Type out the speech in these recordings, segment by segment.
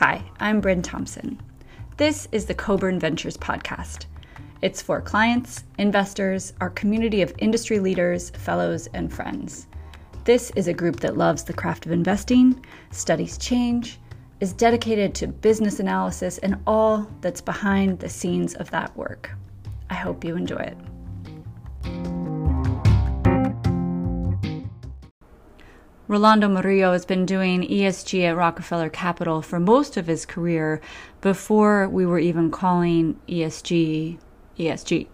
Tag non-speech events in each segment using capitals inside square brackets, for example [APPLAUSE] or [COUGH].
Hi, I'm Bryn Thompson. This is the Coburn Ventures podcast. It's for clients, investors, our community of industry leaders, fellows, and friends. This is a group that loves the craft of investing, studies change, is dedicated to business analysis, and all that's behind the scenes of that work. I hope you enjoy it. Rolando Morillo has been doing ESG at Rockefeller Capital for most of his career before we were even calling ESG ESG.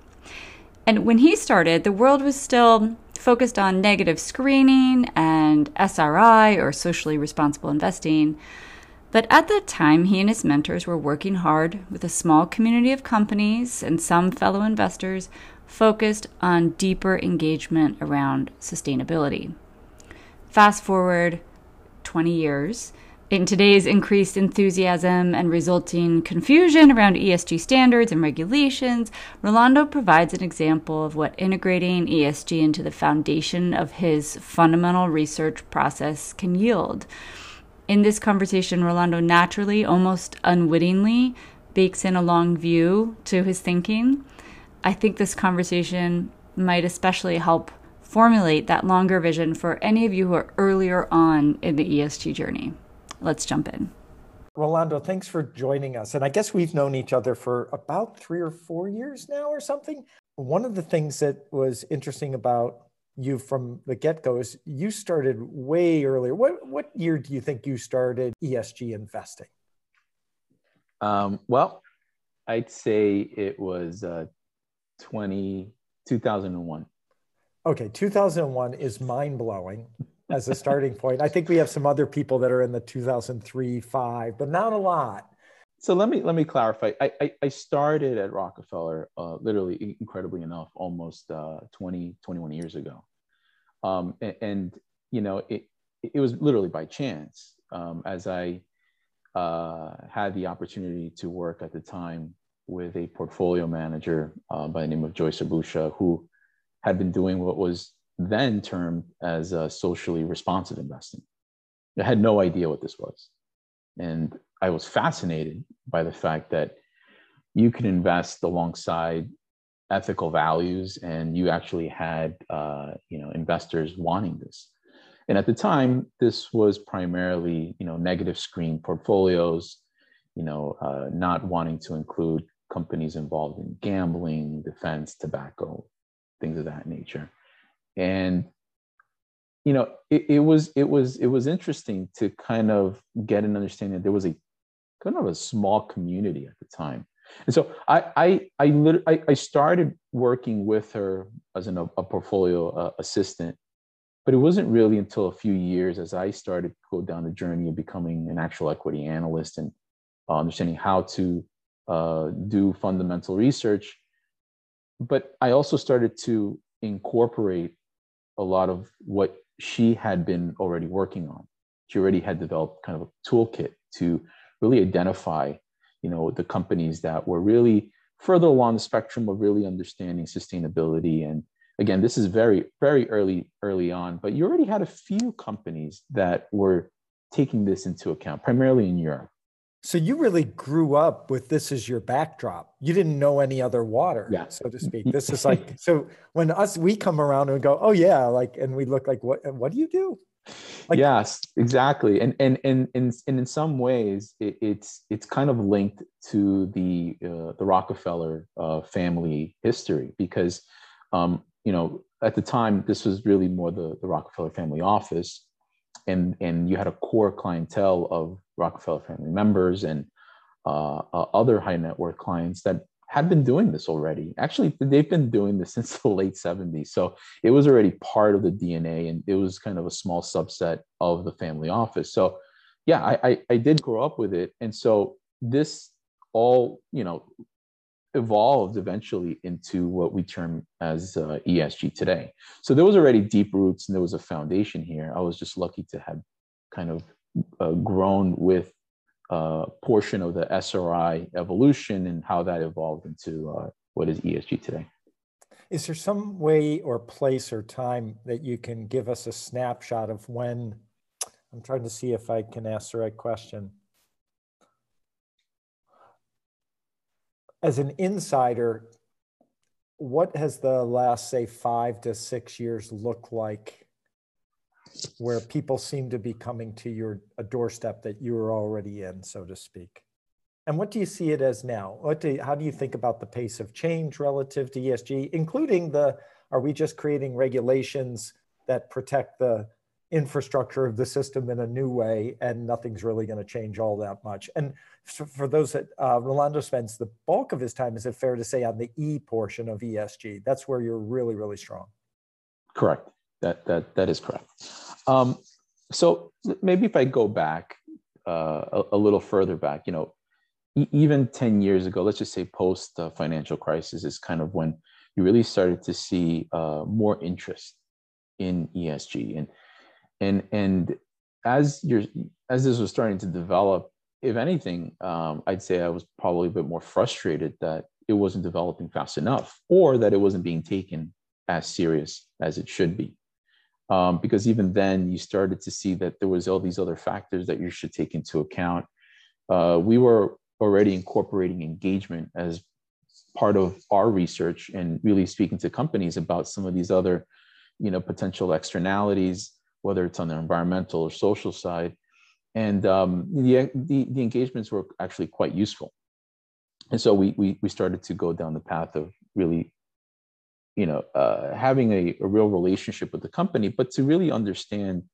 And when he started, the world was still focused on negative screening and SRI or socially responsible investing. But at that time, he and his mentors were working hard with a small community of companies and some fellow investors focused on deeper engagement around sustainability. Fast forward 20 years. In today's increased enthusiasm and resulting confusion around ESG standards and regulations, Rolando provides an example of what integrating ESG into the foundation of his fundamental research process can yield. In this conversation, Rolando naturally, almost unwittingly, bakes in a long view to his thinking. I think this conversation might especially help formulate that longer vision for any of you who are earlier on in the ESG journey. Let's jump in. Rolando, thanks for joining us. And I guess we've known each other for about three or four years now or something. One of the things that was interesting about you from the get-go is you started way earlier. What what year do you think you started ESG investing? Um, well, I'd say it was uh, 20, 2001. Okay, 2001 is mind blowing as a starting [LAUGHS] point. I think we have some other people that are in the 2003, five, but not a lot. So let me let me clarify. I I, I started at Rockefeller, uh, literally incredibly enough, almost uh, 20, 21 years ago, um, and, and, you know it it was literally by chance um, as I uh, had the opportunity to work at the time with a portfolio manager uh, by the name of Joyce Abusha, who had been doing what was then termed as uh, socially responsive investing. I had no idea what this was. And I was fascinated by the fact that you could invest alongside ethical values and you actually had uh, you know investors wanting this and at the time this was primarily you know negative screen portfolios you know uh, not wanting to include companies involved in gambling defense tobacco things of that nature. And you know, it, it was it was it was interesting to kind of get an understanding that there was a kind of a small community at the time. And so I I I, I, I started working with her as an, a portfolio uh, assistant, but it wasn't really until a few years as I started to go down the journey of becoming an actual equity analyst and uh, understanding how to uh, do fundamental research but I also started to incorporate a lot of what she had been already working on. She already had developed kind of a toolkit to really identify, you know, the companies that were really further along the spectrum of really understanding sustainability. And again, this is very, very early, early on, but you already had a few companies that were taking this into account, primarily in Europe. So you really grew up with this as your backdrop. You didn't know any other water, yeah. so to speak. This is like so when us we come around and go, oh yeah, like and we look like what what do you do? Like, yes, exactly. And and and and, and in some ways it, it's it's kind of linked to the uh, the Rockefeller uh, family history because um, you know at the time this was really more the, the Rockefeller family office and and you had a core clientele of Rockefeller family members and uh, uh, other high net worth clients that had been doing this already. Actually, they've been doing this [LAUGHS] since the late 70s. So it was already part of the DNA and it was kind of a small subset of the family office. So yeah, I, I, I did grow up with it. And so this all, you know, evolved eventually into what we term as uh, ESG today. So there was already deep roots and there was a foundation here. I was just lucky to have kind of uh, grown with a uh, portion of the SRI evolution and how that evolved into uh, what is ESG today. Is there some way or place or time that you can give us a snapshot of when? I'm trying to see if I can ask the right question. As an insider, what has the last say five to six years looked like where people seem to be coming to your a doorstep that you were already in so to speak? And what do you see it as now? What do, how do you think about the pace of change relative to esg including the are we just creating regulations that protect the infrastructure of the system in a new way and nothing's really going to change all that much. And for those that uh, rolando spends the bulk of his time is it fair to say on the e portion of esg that's where you're really really strong. Correct. That that that is correct. Um, so maybe if i go back uh, a, a, little further back you know e- even 10 years ago let's just say post financial crisis is kind of when you really started to see uh, more interest in esg and and and as you're as this was starting to develop if anything um, i'd say i was probably a bit more frustrated that it wasn't developing fast enough or that it wasn't being taken as serious as it should be. Um, because even then you started to see that there was all these other factors that you should take into account. Uh, we were already incorporating engagement as part of our research and really speaking to companies about some of these other you know potential externalities whether it's on the environmental or social side. And um, the, the, the, engagements were actually quite useful. And so we, we, we started to go down the path of really, you know, uh, having a, a real relationship with the company, but to really understand,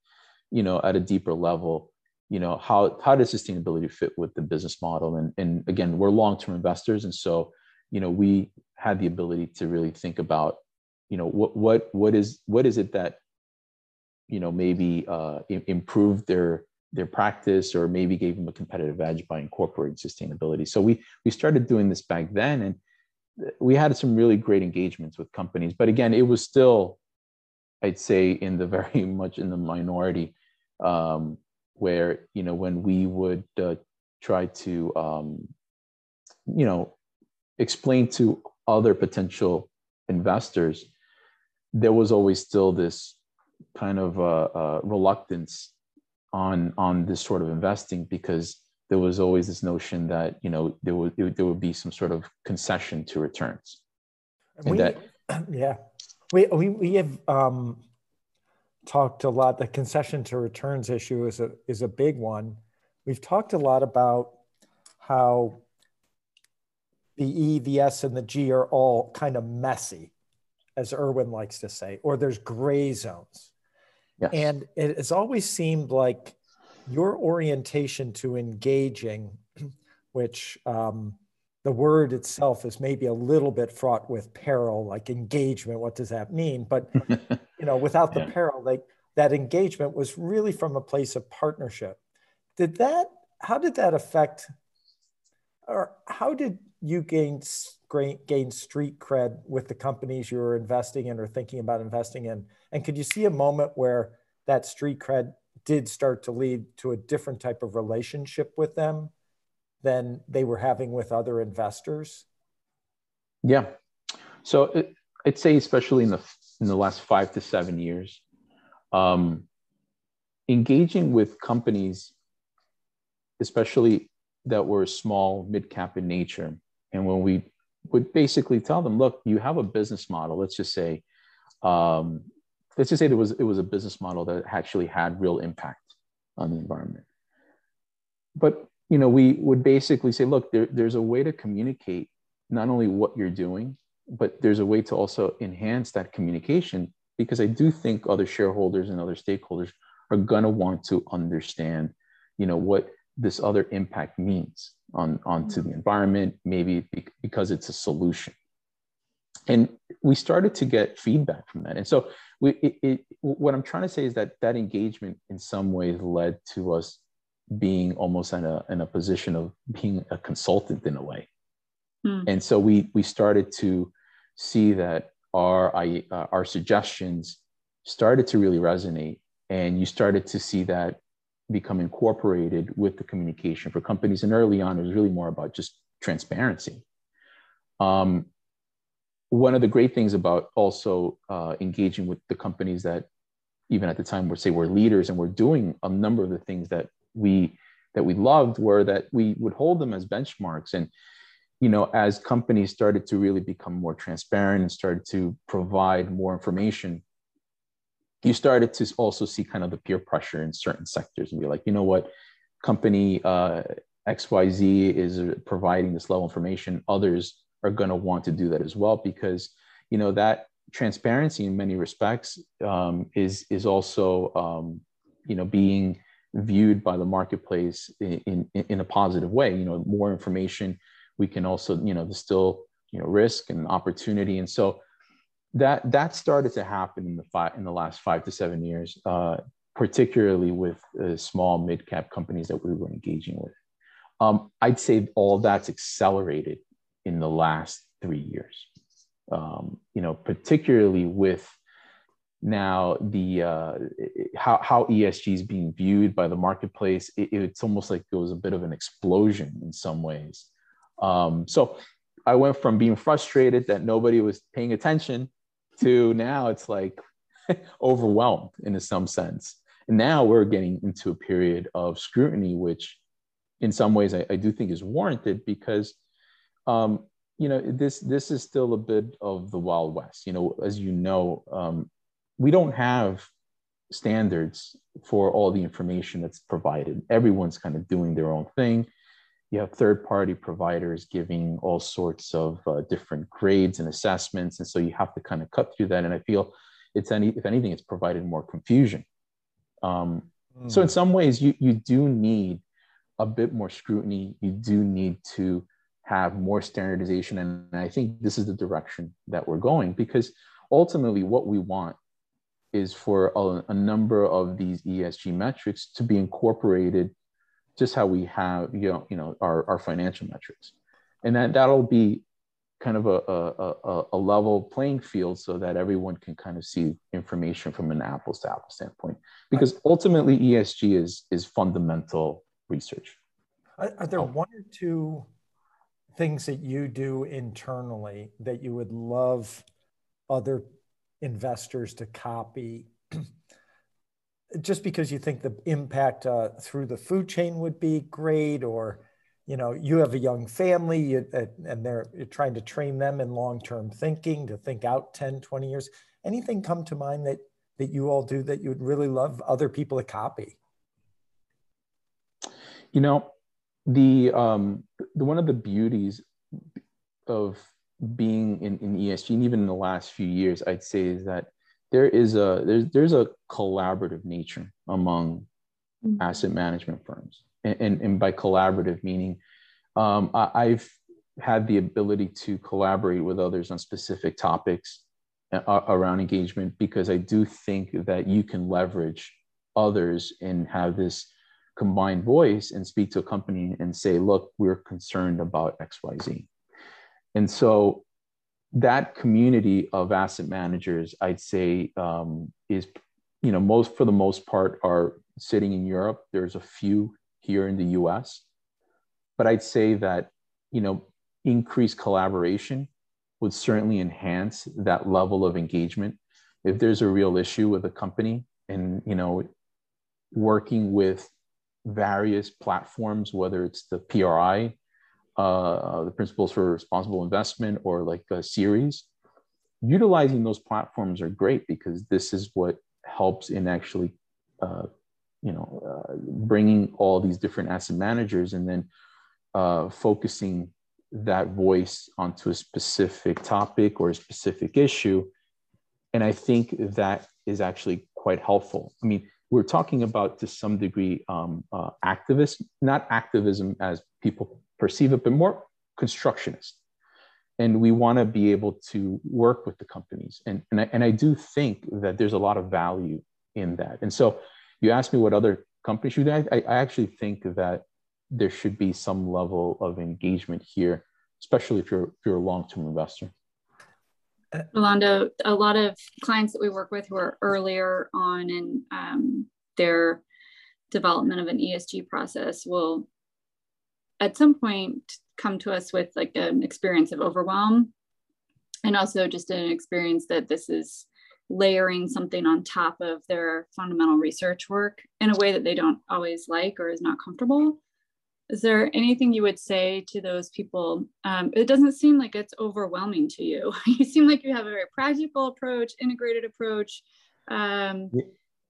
you know, at a deeper level, you know, how, how does sustainability fit with the business model? And, and again, we're long-term investors. And so, you know, we had the ability to really think about, you know, what, what, what is, what is it that you know maybe uh, improved their their practice or maybe gave them a competitive edge by incorporating sustainability. So we we started doing this back then, and we had some really great engagements with companies. But again, it was still, I'd say, in the [LAUGHS] very much in the minority, um, where you know when we would uh, try to um, you know explain to other potential investors, there was always still this kind of uh, uh, reluctance on on this sort of investing because there was always this notion that you know there would there would be some sort of concession to returns. And we, that, [CLEARS THROAT] yeah, we we we have um, talked a lot. The concession to returns issue is a is a big one. We've talked a lot about how the E, the S, and the G are all kind of messy, as Erwin likes to say, or there's gray zones. And it has always seemed like your orientation to engaging, [CLEARS THROAT] which um, the word itself is maybe a little bit fraught with peril, like engagement. What does that mean? But [LAUGHS] you know, without the yeah. peril, like that engagement was really from a place of partnership. Did that? How did that affect? Or how did you gain gain street cred with the companies you were investing in or thinking about investing in? And could you see a moment where that street cred did start to lead to a different type of relationship with them than they were having with other investors? Yeah. So it, I'd say, especially in the in the last five to seven years, um, engaging with companies, especially that were small, mid cap in nature, and when we would basically tell them, look, you have a business model. Let's just say um, let's just say there was it was a business model that actually had real impact on the environment. But you know, we would basically say, look, there, there's a way to communicate not only what you're doing, but there's a way to also enhance that communication because I do think other shareholders and other stakeholders are to want to understand, you know, what this other impact means on onto the environment, maybe because it's a solution. And we started to get feedback from that. And so we it, it, what i'm trying to say is that that engagement in some ways led to us being almost in a in a position of being a consultant in a way. Hmm. and so we we started to see that our I, uh, our suggestions started to really resonate and you started to see that become incorporated with the communication for companies. And early on it was really more about just transparency. Um, one of the great things about also uh, engaging with the companies that even at the time we say we're leaders and we're doing a number of the things that we that we loved were that we would hold them as benchmarks. And you know, as companies started to really become more transparent and started to provide more information, you started to also see kind of the peer pressure in certain sectors and be like, you know what, company uh, XYZ is providing this level of information. Others are going to want to do that as well because, you know, that transparency in many respects um, is is also um, you know being viewed by the marketplace in, in, in a positive way. You know more information we can also you know distill you know risk and opportunity. And so that that started to happen in the five in the last five to seven years uh, particularly with uh, small mid cap companies that we were engaging with um, i'd say all that's accelerated in the last three years um, you know, particularly with now the uh, how how ESG is being viewed by the marketplace. It, it's almost like it was a bit of an explosion in some ways. Um, so I went from being frustrated that nobody was paying attention to now it's like [LAUGHS] overwhelmed in some sense. And now we're getting into a period of scrutiny, which in some ways I, I do think is warranted because um, you know this this is still a bit of the wild west. You know as you know um, we don't have standards for all the information that's provided. Everyone's kind of doing their own thing you have third party providers giving all sorts of uh, different grades and assessments and so you have to kind of cut through that and i feel it's any if anything it's provided more confusion um, mm. so in hmm. some ways you you do need a bit more scrutiny you do need to have more standardization. And I think this is the direction that we're going because ultimately what we want is for a, a, number of these ESG metrics to be incorporated just how we have you know, you know our, our financial metrics. And that, that'll be kind of a, a, a, level playing field so that everyone can kind of see information from an apples to apples standpoint. Because ultimately ESG is, is fundamental research. Are, are there oh. one or two things that you do internally that you would love other investors to copy just because you think the impact uh, through the food chain would be great or you know you have a young family you, uh, and they're trying to train them in long-term thinking to think out 10 20 years anything come to mind that that you all do that you would really love other people to copy? You know the um the, one of the beauties of being in, in ESG and even in the last few years, I'd say is that there is a there's there's a collaborative nature among mm-hmm. asset management firms, and, and, and by collaborative meaning, um, I, I've had the ability to collaborate with others on specific topics uh, around engagement because I do think that you can leverage others and have this combined voice and speak to a company and say, look, we're concerned about XYZ. And so that community of asset managers, I'd say, um, is, you know, most for the most part are sitting in Europe. There's a few here in the US. But I'd say that, you know, increased collaboration would certainly enhance that level of engagement. If there's a real issue with a company and, you know, working with various platforms, whether it's the PRI, uh, the Principles for Responsible Investment, or like a Ceres. Utilizing those platforms are great because this is what helps in actually, uh, you know, uh, bringing all these different asset managers and then uh, focusing that voice onto a specific topic or a specific issue. And I think that is actually quite helpful. I mean, we're talking about to some degree um, uh, not activism as people perceive it, but more constructionist. And we want to be able to work with the companies. And, and, I, and I do think that there's a lot of value in that. And so you asked me what other companies should. I, I actually think that there should be some level of engagement here, especially if you're, if you're a long-term investor. Rolando, a lot of clients that we work with who are earlier on in um, their development of an ESG process will at some point come to us with like an experience of overwhelm and also just an experience that this is layering something on top of their fundamental research work in a way that they don't always like or is not comfortable. is there anything you would say to those people? Um, it doesn't seem like it's overwhelming to you. [LAUGHS] you seem like you have a very practical approach, integrated approach, um,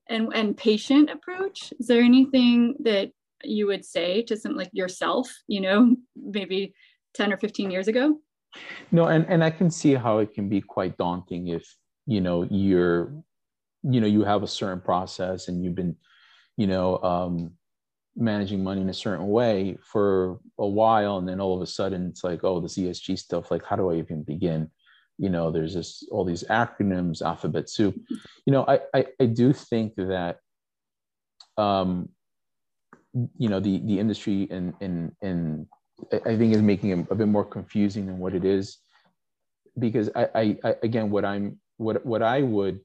and and patient approach. Is there anything that you would say to some like yourself? You know, [LAUGHS] maybe ten or fifteen years ago. No, and and I can see how it can be quite daunting if you know you're, you know, you have a certain process and you've been, you know. Um, managing money in a certain way for a while and then all of a sudden it's like oh this esg stuff like how do i even begin you know there's this all these acronyms alphabet soup you know i i, I do think that um you know the the industry and and and i think is making it a bit more confusing than what it is because I, I, I again what i'm what what i would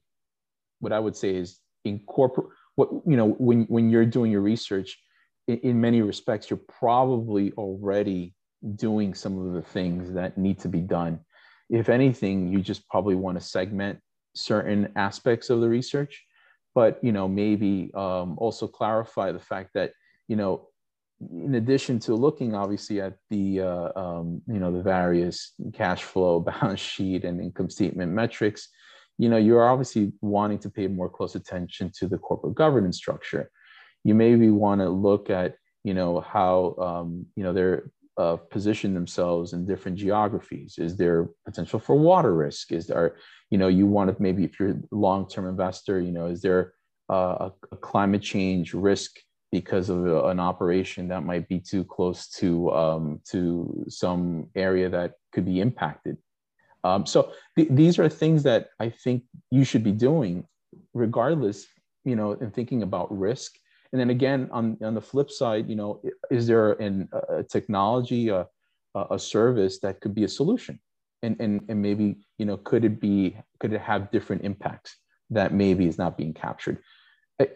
what i would say is incorporate what you know when when you're doing your research in many respects, you're probably already doing some of the things that need to be done. If anything, you just probably want to segment certain aspects of the research, but you know maybe um, also clarify the fact that you know in addition to looking obviously at the uh, um, you know the various cash flow [LAUGHS] balance sheet and income statement metrics you know you're obviously wanting to pay more close attention to the corporate governance structure. You maybe want to look at you know how um, you know they're uh, position themselves in different geographies. Is there potential for water risk? Is there you know you want to maybe if you're a long-term investor you know is there uh, a, a, climate change risk because of an operation that might be too close to um, to some area that could be impacted um, so th- these are things that i think you should be doing regardless you know in thinking about risk and then again, on, on the flip side, you know, is there an, a technology, a, a service that could be a solution? And, and, and maybe, you know, could it be, could it have different impacts that maybe is not being captured?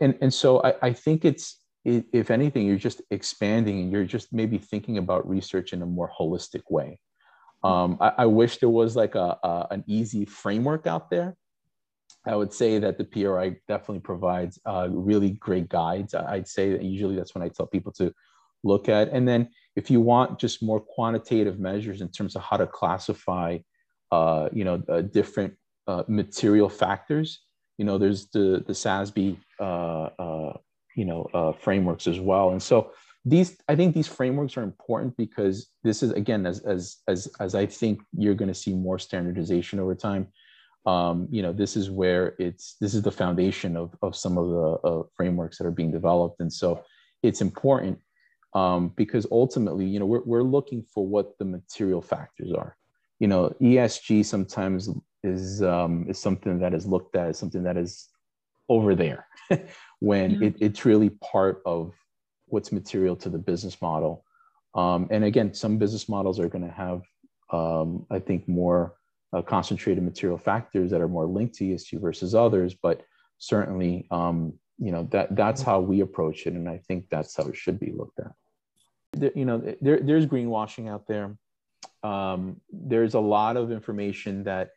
And, and so I, I think it's, if anything, you're just expanding and you're just maybe thinking about research in a more holistic way. Um, I, I, wish there was like a, a, an easy framework out there I would say that the PRI definitely provides uh, really great guides. I'd say that usually that's when I tell people to look at. And then if you want just more quantitative measures in terms of how to classify, uh, you know, uh, different uh, material factors, you know, there's the the SASB, uh, uh, you know, frameworks as well. And so these, I think these frameworks are important because this is again, as as as as I think you're going to see more standardization over time um, you know, this is where it's this is the foundation of of some of the uh, frameworks that are being developed, and so it's important um, because ultimately, you know, we're we're looking for what the material factors are. You know, ESG sometimes is um, is something that is looked at as something that is over there, [LAUGHS] when mm-hmm. it, it's really part of what's material to the business model. Um, and again, some business models are going to have, um, I think, more uh, concentrated material factors that are more linked to ESG versus others, but certainly, um, you know, that that's how we approach it, and I think that's how it should be looked at. There, you know, there, there's greenwashing out there. Um, there's a lot of information that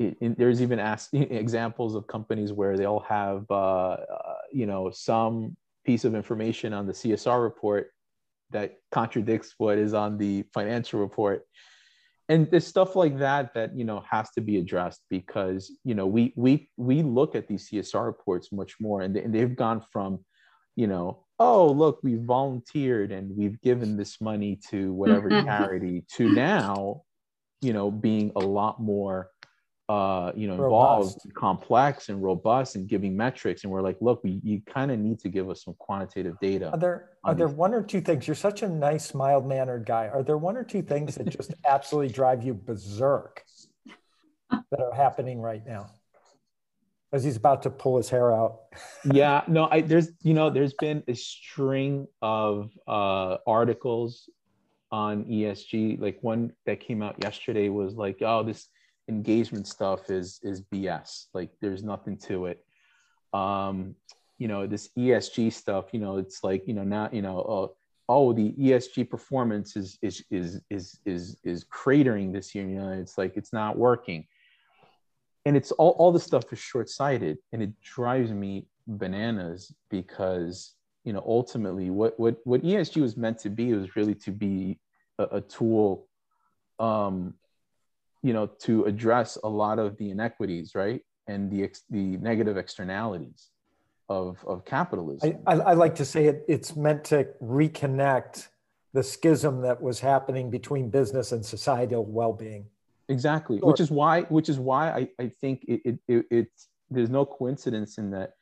it, it, there's even ask, [LAUGHS] examples of companies where they'll have, uh, uh, you know, some piece of information on the CSR report that contradicts what is on the financial report and there's stuff like that that you know has to be addressed because you know we we we look at these csr reports much more and, they, and they've gone from you know oh look we volunteered and we've given this money to whatever mm-hmm. charity to now you know being a lot more uh, you know, involved, robust. complex and robust and giving metrics. And we're like, look, we, you kind of need to give us some quantitative data. Are there, are there one or two things? You're such a nice, mild mannered guy. Are there one or two things that just [LAUGHS] absolutely drive you berserk that are happening right now? As he's about to pull his hair out. yeah, [LAUGHS] no, I, there's, you know, there's been a string of uh, articles on ESG. Like one that came out yesterday was like, oh, this, engagement stuff is is BS. Like there's nothing to it. Um, you know, this ESG stuff, you know, it's like, you know, now, you know, uh, oh, the ESG performance is is is is is is cratering this year. You know, it's like it's not working. And it's all, all the stuff is short-sighted and it drives me bananas because you know, ultimately what, what, what ESG was meant to be was really to be a, a tool, um, you know, to address a lot of the inequities, right? And the, ex- the negative externalities of, of capitalism. I, I, I like to say it, it's meant to reconnect the schism that was happening between business and societal well-being. Exactly, sure. which is why which is why I, I think it, it, it, it's there's no coincidence in that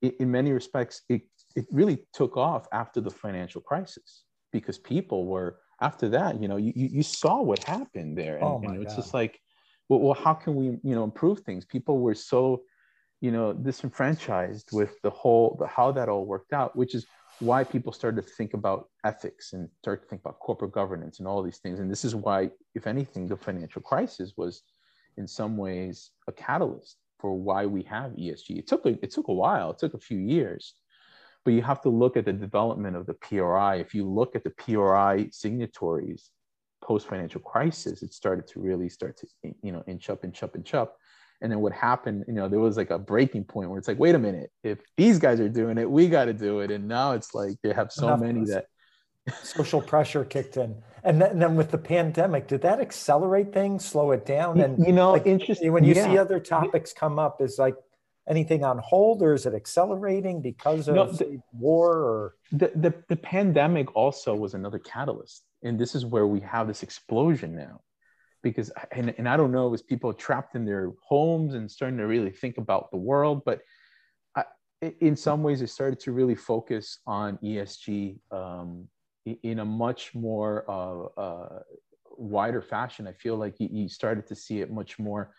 it, in many respects it, it really took off after the financial crisis because people were after that you know you, you saw what happened there and, oh and it's God. just like well, well how can we you know improve things people were so you know disenfranchised with the whole the, how that all worked out which is why people started to think about ethics and start to think about corporate governance and all these things. And this is why, if anything, the financial crisis was in some ways a catalyst for why we have ESG. It took a, it took a while, it took a few years, but you have to look at the development of the PRI. If you look at the PRI signatories post financial crisis, it started to really start to you know inch up, inch up, inch up. And then what happened, you know, there was like a breaking point where it's like, wait a minute, if these guys are doing it, we got to do it. And now it's like they have so Enough many that social pressure kicked in. And then, and then, with the pandemic, did that accelerate things, slow it down? And you know, like, interesting. When you yeah. see other topics come up, is like anything on hold, or is it accelerating because of no, the, war? Or? The, the the pandemic also was another catalyst, and this is where we have this explosion now. Because and, and i don't know as people trapped in their homes and starting to really think about the world but I, in some ways it started to really focus on esg um, in a much more uh, uh, wider fashion. I feel like you, you, started to see it much more.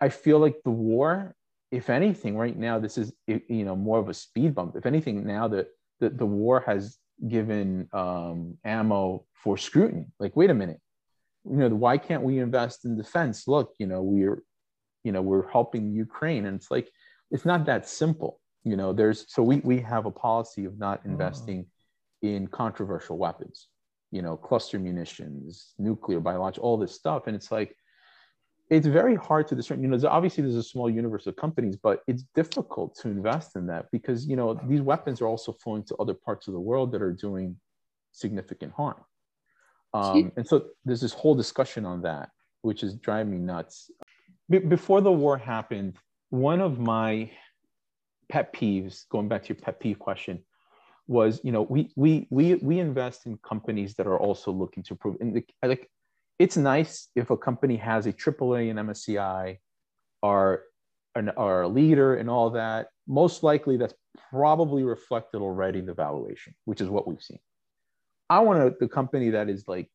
I feel like the war if anything right now this is you know more of a speed bump. If anything now that the, the war has given um, ammo for scrutiny like wait a minute. You know why can't we invest in defense? Look you know we're you know we're helping ukraine and it's like it's not that simple you know. There's so we we have a policy of not investing oh. in controversial weapons you know cluster munitions nuclear biological all this stuff. And it's like it's very hard to discern you know obviously there's a small universe of companies but it's difficult to invest in that because you know these weapons are also flowing to other parts of the world that are doing significant harm um, and so there's this whole discussion on that, which is driving me nuts. Be- before the war happened, one of my pet peeves, going back to your pet peeve question, was you know we we we we invest in companies that are also looking to improve. And the, like, it's nice if a company has a AAA and MSCI, are an, are a leader and all that. Most likely, that's probably reflected already in the valuation, which is what we've seen. I want a, the company that is like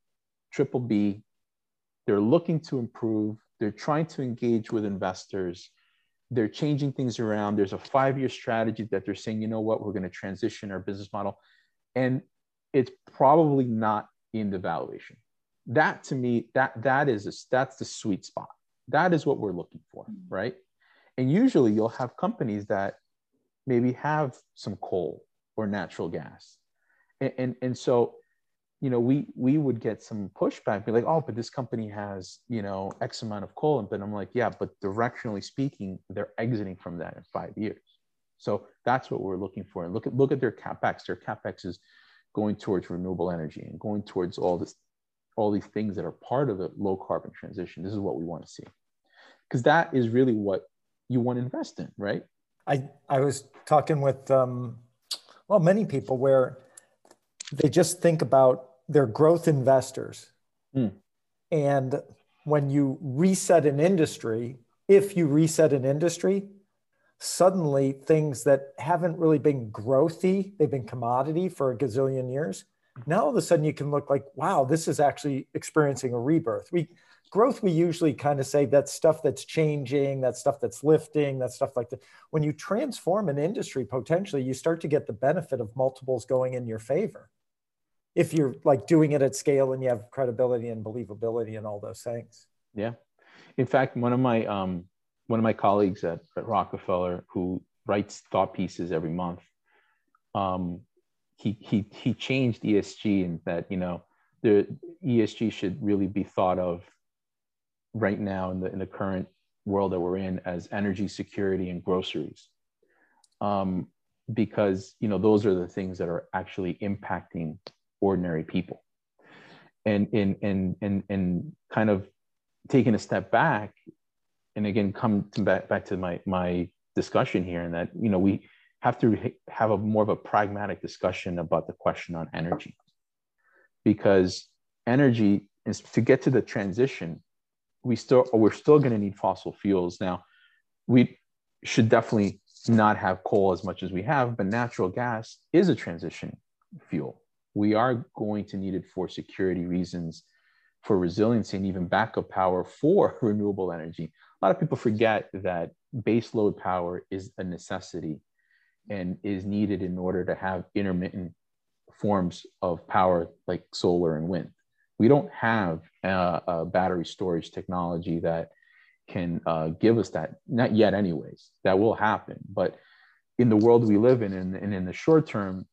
triple B. They're looking to improve. They're trying to engage with investors. They're changing things around. There's a five year strategy that they're saying, you know what, we're going to transition our business model. And it's probably not in the valuation. That to me, that that is a, that's the sweet spot. That is what we're looking for, mm-hmm. right? And usually you'll have companies that maybe have some coal or natural gas. And, and, and so you know, we we would get some pushback, be like, oh, but this company has, you know, X amount of coal. And but I'm like, yeah, but directionally speaking, they're exiting from that in five years. So that's what we're looking for. And look at look at their capex. Their capex is going towards renewable energy and going towards all this, all these things that are part of the low carbon transition. This is what we want to see, because that is really what you want to invest in, right? I I was talking with um, well many people where they just think about their growth investors. Mm. And when you reset an industry, if you reset an industry, suddenly things that haven't really been growthy, they've been commodity for a gazillion years. Now all of a sudden you can look like, wow, this is actually experiencing a rebirth. We growth we usually kind of say that's stuff that's changing, that stuff that's lifting, that stuff like that. When you transform an industry, potentially you start to get the benefit of multiples going in your favor if you're like doing it at scale and you have credibility and believability and all those things. Yeah. In fact, one of my um, one of my colleagues at, at Rockefeller who writes thought pieces every month, um, he he he changed ESG and that you know the ESG should really be thought of right now in the in the current world that we're in as energy security and groceries. Um, because you know those are the things that are actually impacting ordinary people and in and and and kind of taking a step back and again come to back, back to my my discussion here and that you know we have to have a more of a pragmatic discussion about the question on energy. Because energy is to get to the transition we still we're still going to need fossil fuels. Now we should definitely not have coal as much as we have but natural gas is a transition fuel. We are going to need it for security reasons for resiliency and even backup power for [LAUGHS] renewable energy. A lot of people forget that base load power is a necessity and is needed in order to have intermittent forms of power like solar and wind. We don't have a, a battery storage technology that can uh, give us that, not yet, anyways. That will happen. But in the world we live in, and, and in the short term,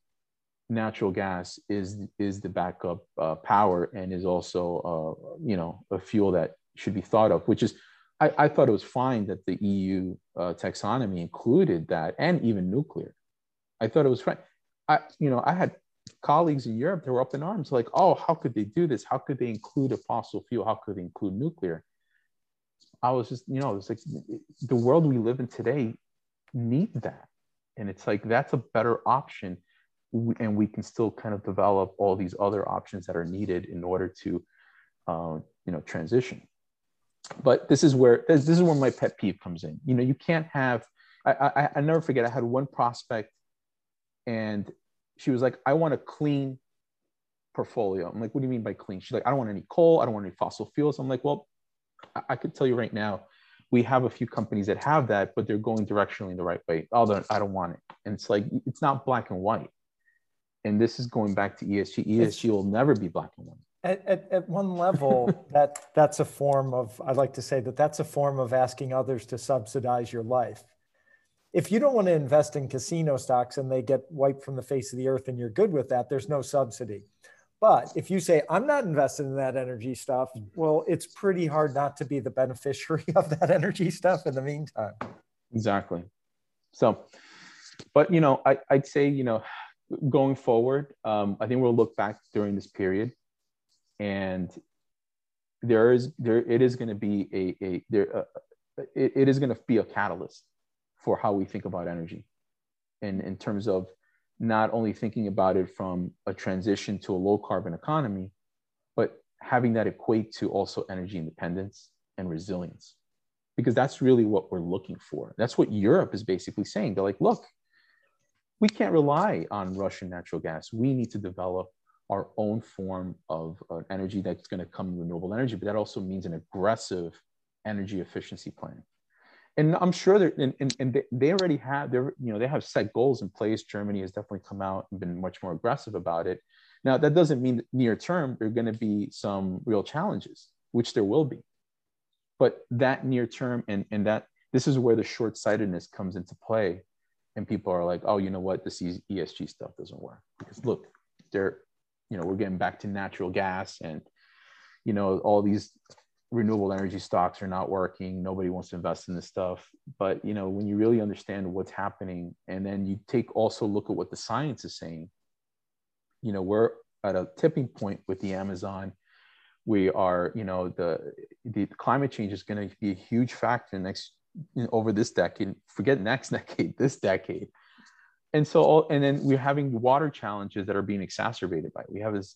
natural gas is is the backup uh, power and is also uh, you know a fuel that should be thought of, which is I, I thought it was fine that the EU uh, taxonomy included that and even nuclear. I thought it was fine. I, you know, I had colleagues in Europe that were up in arms, like, oh, how could they do this? How could they include a fossil fuel? How could they include nuclear? I was just, you know, it's like the world we live in today needs that. And it's like, that's a better option. And we can still kind of develop all these other options that are needed in order to, uh, you know, transition but this is where this is where my pet peeve comes in. You know, you can't have. I, I I never forget. I had one prospect, and she was like, "I want a clean portfolio." I'm like, "What do you mean by clean?" She's like, "I don't want any coal. I don't want any fossil fuels." I'm like, "Well, I, I could tell you right now, we have a few companies that have that, but they're going directionally in the right way. Oh, I don't want it." And it's like it's not black and white. And this is going back to ESG. ESG will never be black and white at, at, at one level, [LAUGHS] that that's a form of, I like to say that that's a form of asking others to subsidize your life. If you don't want to invest in casino stocks and they get wiped from the face of the earth and you're good with that, there's no subsidy. But if you say, I'm not invested in that energy stuff, well, it's pretty hard not to be the beneficiary [LAUGHS] of that energy stuff in the meantime. Exactly. So, but, you know, I, would say, you know, going forward, um, I think we'll look back during this period and there is there it is going to be a, a there uh, it, it is going to be a catalyst for how we think about energy. And in terms of not only thinking about it from a transition to a low carbon economy but having that equate to also energy independence and resilience. Because that's really what we're looking for. That's what europe is basically saying. They're like look we can't rely on russian natural gas. We need to develop our own form of uh, energy that's going to come renewable energy, but that also means an aggressive energy efficiency plan. And I'm sure that, and, and, and they already have, they're, you know, they have set goals in place. Germany has definitely come out and been much more aggressive about it. Now, that doesn't mean that near term, there are going to be some real challenges, which there will be. But that near term and, and that this is where the short sightedness comes into play. And people are like, oh, you know what? This ESG stuff doesn't work. Because look, they're you know we're getting back to natural gas and you know all these renewable energy stocks are not working. Nobody wants to invest in this stuff. But you know when you really understand what's happening and then you take also look at what the science is saying you know we're at a tipping point with the amazon. We are you know the the climate change is going to be a huge factor next over this decade. Forget next [LAUGHS] decade this decade and so and then we're having water challenges that are being exacerbated by it. we have this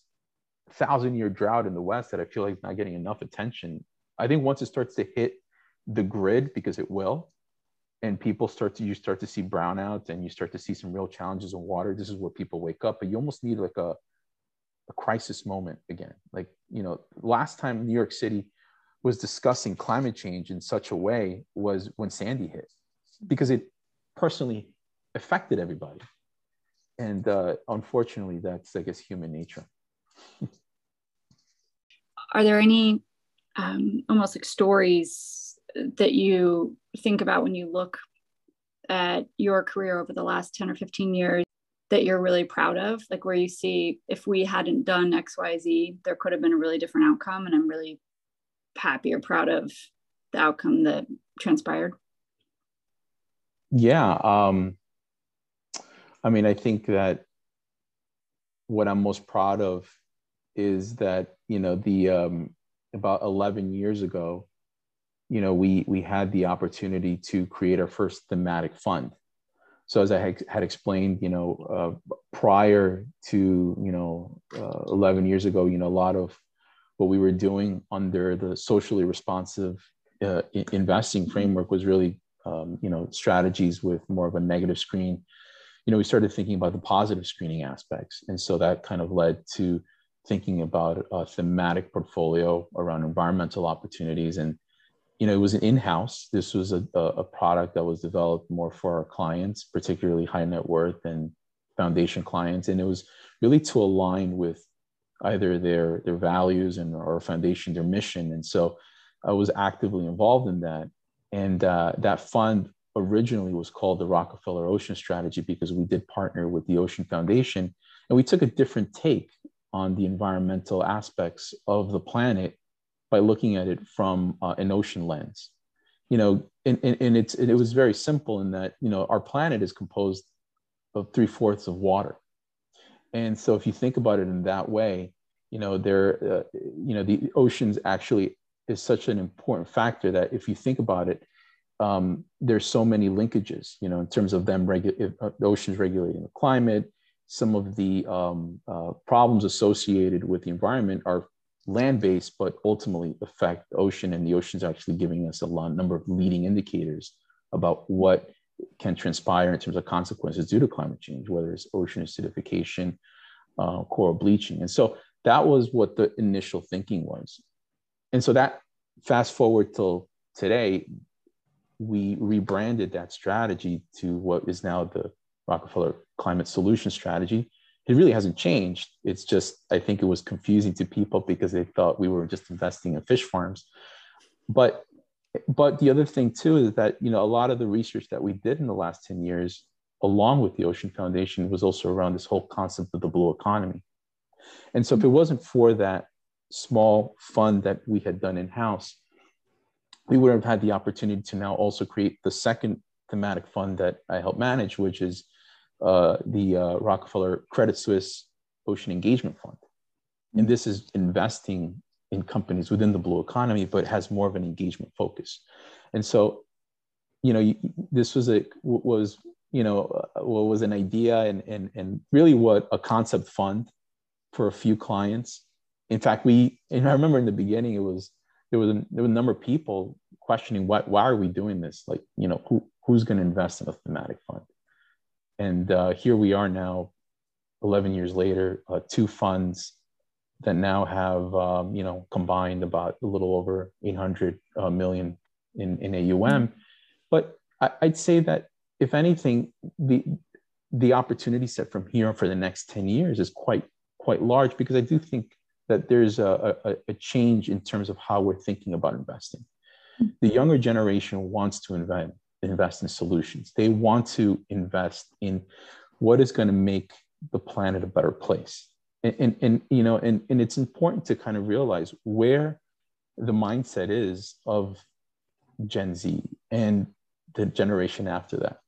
thousand year drought in the west that i feel like is not getting enough attention. I think once it starts to hit the grid because it will and people start to you start to see brownouts and you start to see some real challenges in water this is where people wake up. But you almost need like a, a crisis moment again. Like you know last time new york city was discussing climate change in such a way was when sandy hit because it personally affected everybody. And uh, unfortunately, that's, I guess, human nature. [LAUGHS] Are there any um, almost like stories that you think about when you look at your career over the last 10 or 15 years that you're really proud of? Like where you see if we hadn't done XYZ, there could have been a really different outcome. And I'm really happy or proud of the outcome that transpired. Yeah. Um, I mean, I think that what I'm most proud of is that you know the um, about 11 years ago, you know we we had the opportunity to create our first thematic fund. So as I had, explained, you know, uh, prior to you know uh, 11 years ago, you know, a lot of what we were doing under the socially responsive uh, investing framework was really um, you know strategies with more of a negative screen you know we started thinking about the positive screening aspects. And so that kind of led to thinking about a thematic portfolio around environmental opportunities. And you know it was an in-house. This was a, a product that was developed more for our clients particularly high net worth and foundation clients. And it was really to align with either their their values and our foundation their mission. And so i was actively involved in that. And uh, that fund originally was called the rockefeller ocean strategy because we did partner with the ocean foundation and we took a different take on the environmental aspects of the planet by looking at it from uh, an ocean lens. You know and, and, and it's it was very simple in that you know our planet is composed of three fourths of water. And so if you think about it in that way you know there uh, you know the oceans actually is such an important factor that if you think about it um, there's so many linkages you know in terms of them regu- uh, the oceans regulating the climate some of the um, uh, problems associated with the environment are land-based but ultimately affect the ocean and the ocean's are actually giving us a lot number of leading indicators about what can transpire in terms of consequences due to climate change, whether it's ocean acidification, uh, coral bleaching. And so that was what the initial thinking was. And so that fast forward till today, we rebranded that strategy to what is now the Rockefeller Climate Solution Strategy. It really hasn't changed. It's just, I think it was confusing to people because they thought we were just investing in fish farms. But but the other thing too is that you know a lot of the research that we did in the last 10 years along with the ocean foundation was also around this whole concept of the blue economy and so if it wasn't for that small fund that we had done in house we would have had the opportunity to now also create the second thematic fund that i help manage which is uh, the uh, rockefeller credit suisse ocean engagement fund and this is investing in companies within the blue economy, but has more of an engagement focus. And so, you know, this was a was you know uh, what was an idea and and and really what a concept fund for a few clients. In fact, we and I remember in the beginning it was there was a, there was a number of people questioning why why are we doing this? Like you know who who's going to invest in a thematic fund? And uh, here we are now, eleven years later, uh, two funds that now have um, you know combined about a little over 800 uh, million in, in AUM. But I, would say that if anything, the the opportunity set from here for the next 10 years is quite quite large because I do think that there's a, a, a change in terms of how we're thinking about investing. The younger generation wants to invest invest in solutions. They want to invest in what is going to make the planet a better place and, and, and you know and, and it's important to kind of realize where the mindset is of gen z and the generation after that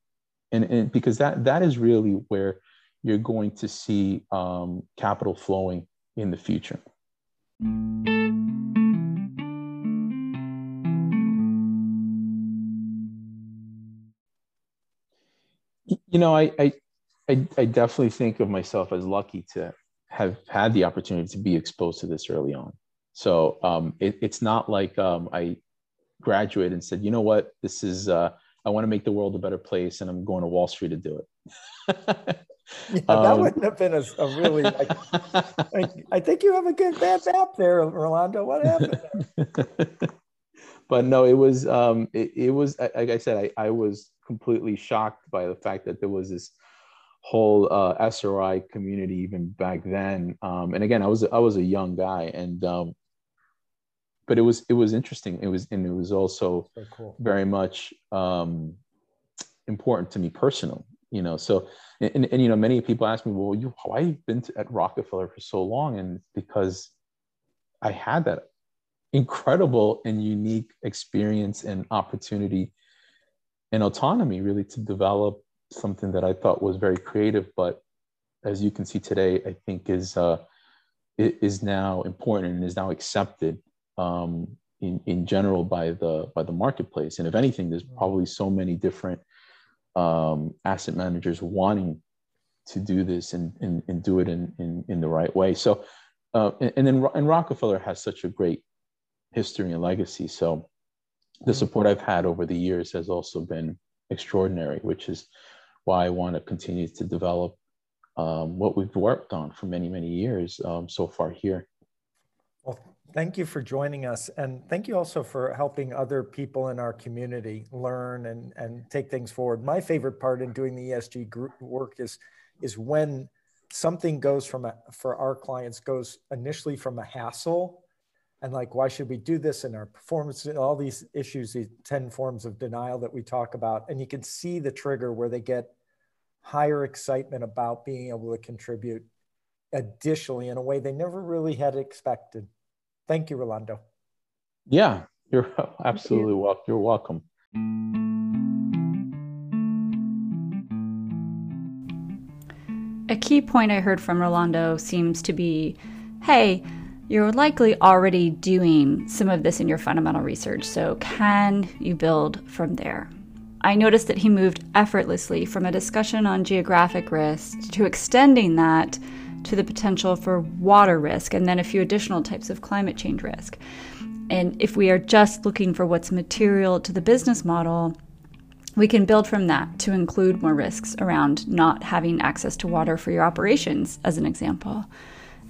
and, and because that that is really where you're going to see um, capital flowing in the future you know I, I i definitely think of myself as lucky to have had the opportunity to be exposed to this early on. So um, it, it's not like um, I graduated and said, you know what, this is, uh, I want to make the world a better place and I'm going to Wall Street to do it. [LAUGHS] yeah, [LAUGHS] that um, wouldn't have been a, a really, like, I, [LAUGHS] I, think you have a good bad map there, Rolando. What happened [LAUGHS] but no, it was, um, it, it was, like I said, I, I was completely shocked by the fact that there was this whole uh, SRI community even back then. Um, and again, I was I was a young guy, and um, but it was it was interesting. It was and it was also very, cool. very much um, important to me personally. You know, so and, and, you know, many people ask me, well, you why you been to, at Rockefeller for so long? And because I had that incredible and unique experience and opportunity and autonomy really to develop something that I thought was very creative, but as you can see today, I think is uh, is now important and is now accepted um, in in general by the by the marketplace. And if anything, there's probably so many different um, asset managers wanting to do this and, and, and do it in, in, in the right way. So, uh, and, and then and Rockefeller has such a great history and legacy. So, the support I've had over the years has also been extraordinary, which is why I want to continue to develop um, what we've worked on for many, many years um, so far here. Well, thank you for joining us. And thank you also for helping other people in our community learn and, and take things forward. My favorite part in doing the ESG group work is, is when something goes from a, for our clients goes initially from a hassle and like why should we do this in our performance all these issues these 10 forms of denial that we talk about and you can see the trigger where they get higher excitement about being able to contribute additionally in a way they never really had expected thank you rolando yeah you're [LAUGHS] absolutely welcome you're welcome a key point i heard from rolando seems to be hey you're likely already doing some of this in your fundamental research. So, can you build from there? I noticed that he moved effortlessly from a discussion on geographic risk to extending that to the potential for water risk and then a few additional types of climate change risk. And if we are just looking for what's material to the business model, we can build from that to include more risks around not having access to water for your operations, as an example.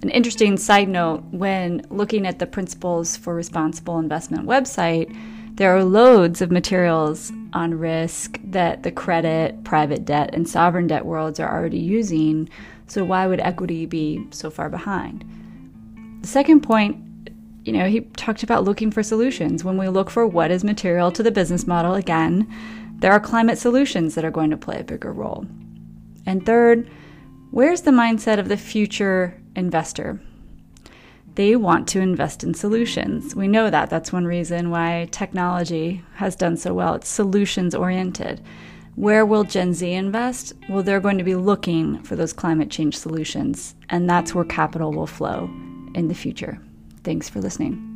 An interesting side note when looking at the Principles for Responsible Investment website, there are loads of materials on risk that the credit, private debt, and sovereign debt worlds are already using. So, why would equity be so far behind? The second point, you know, he talked about looking for solutions. When we look for what is material to the business model, again, there are climate solutions that are going to play a bigger role. And third, where's the mindset of the future investor. They want to invest in solutions. We know that. That's one reason why technology has done so well. It's solutions oriented. Where will Gen Z invest? Well, they're going to be looking for those climate change solutions, and that's where capital will flow in the future. Thanks for listening.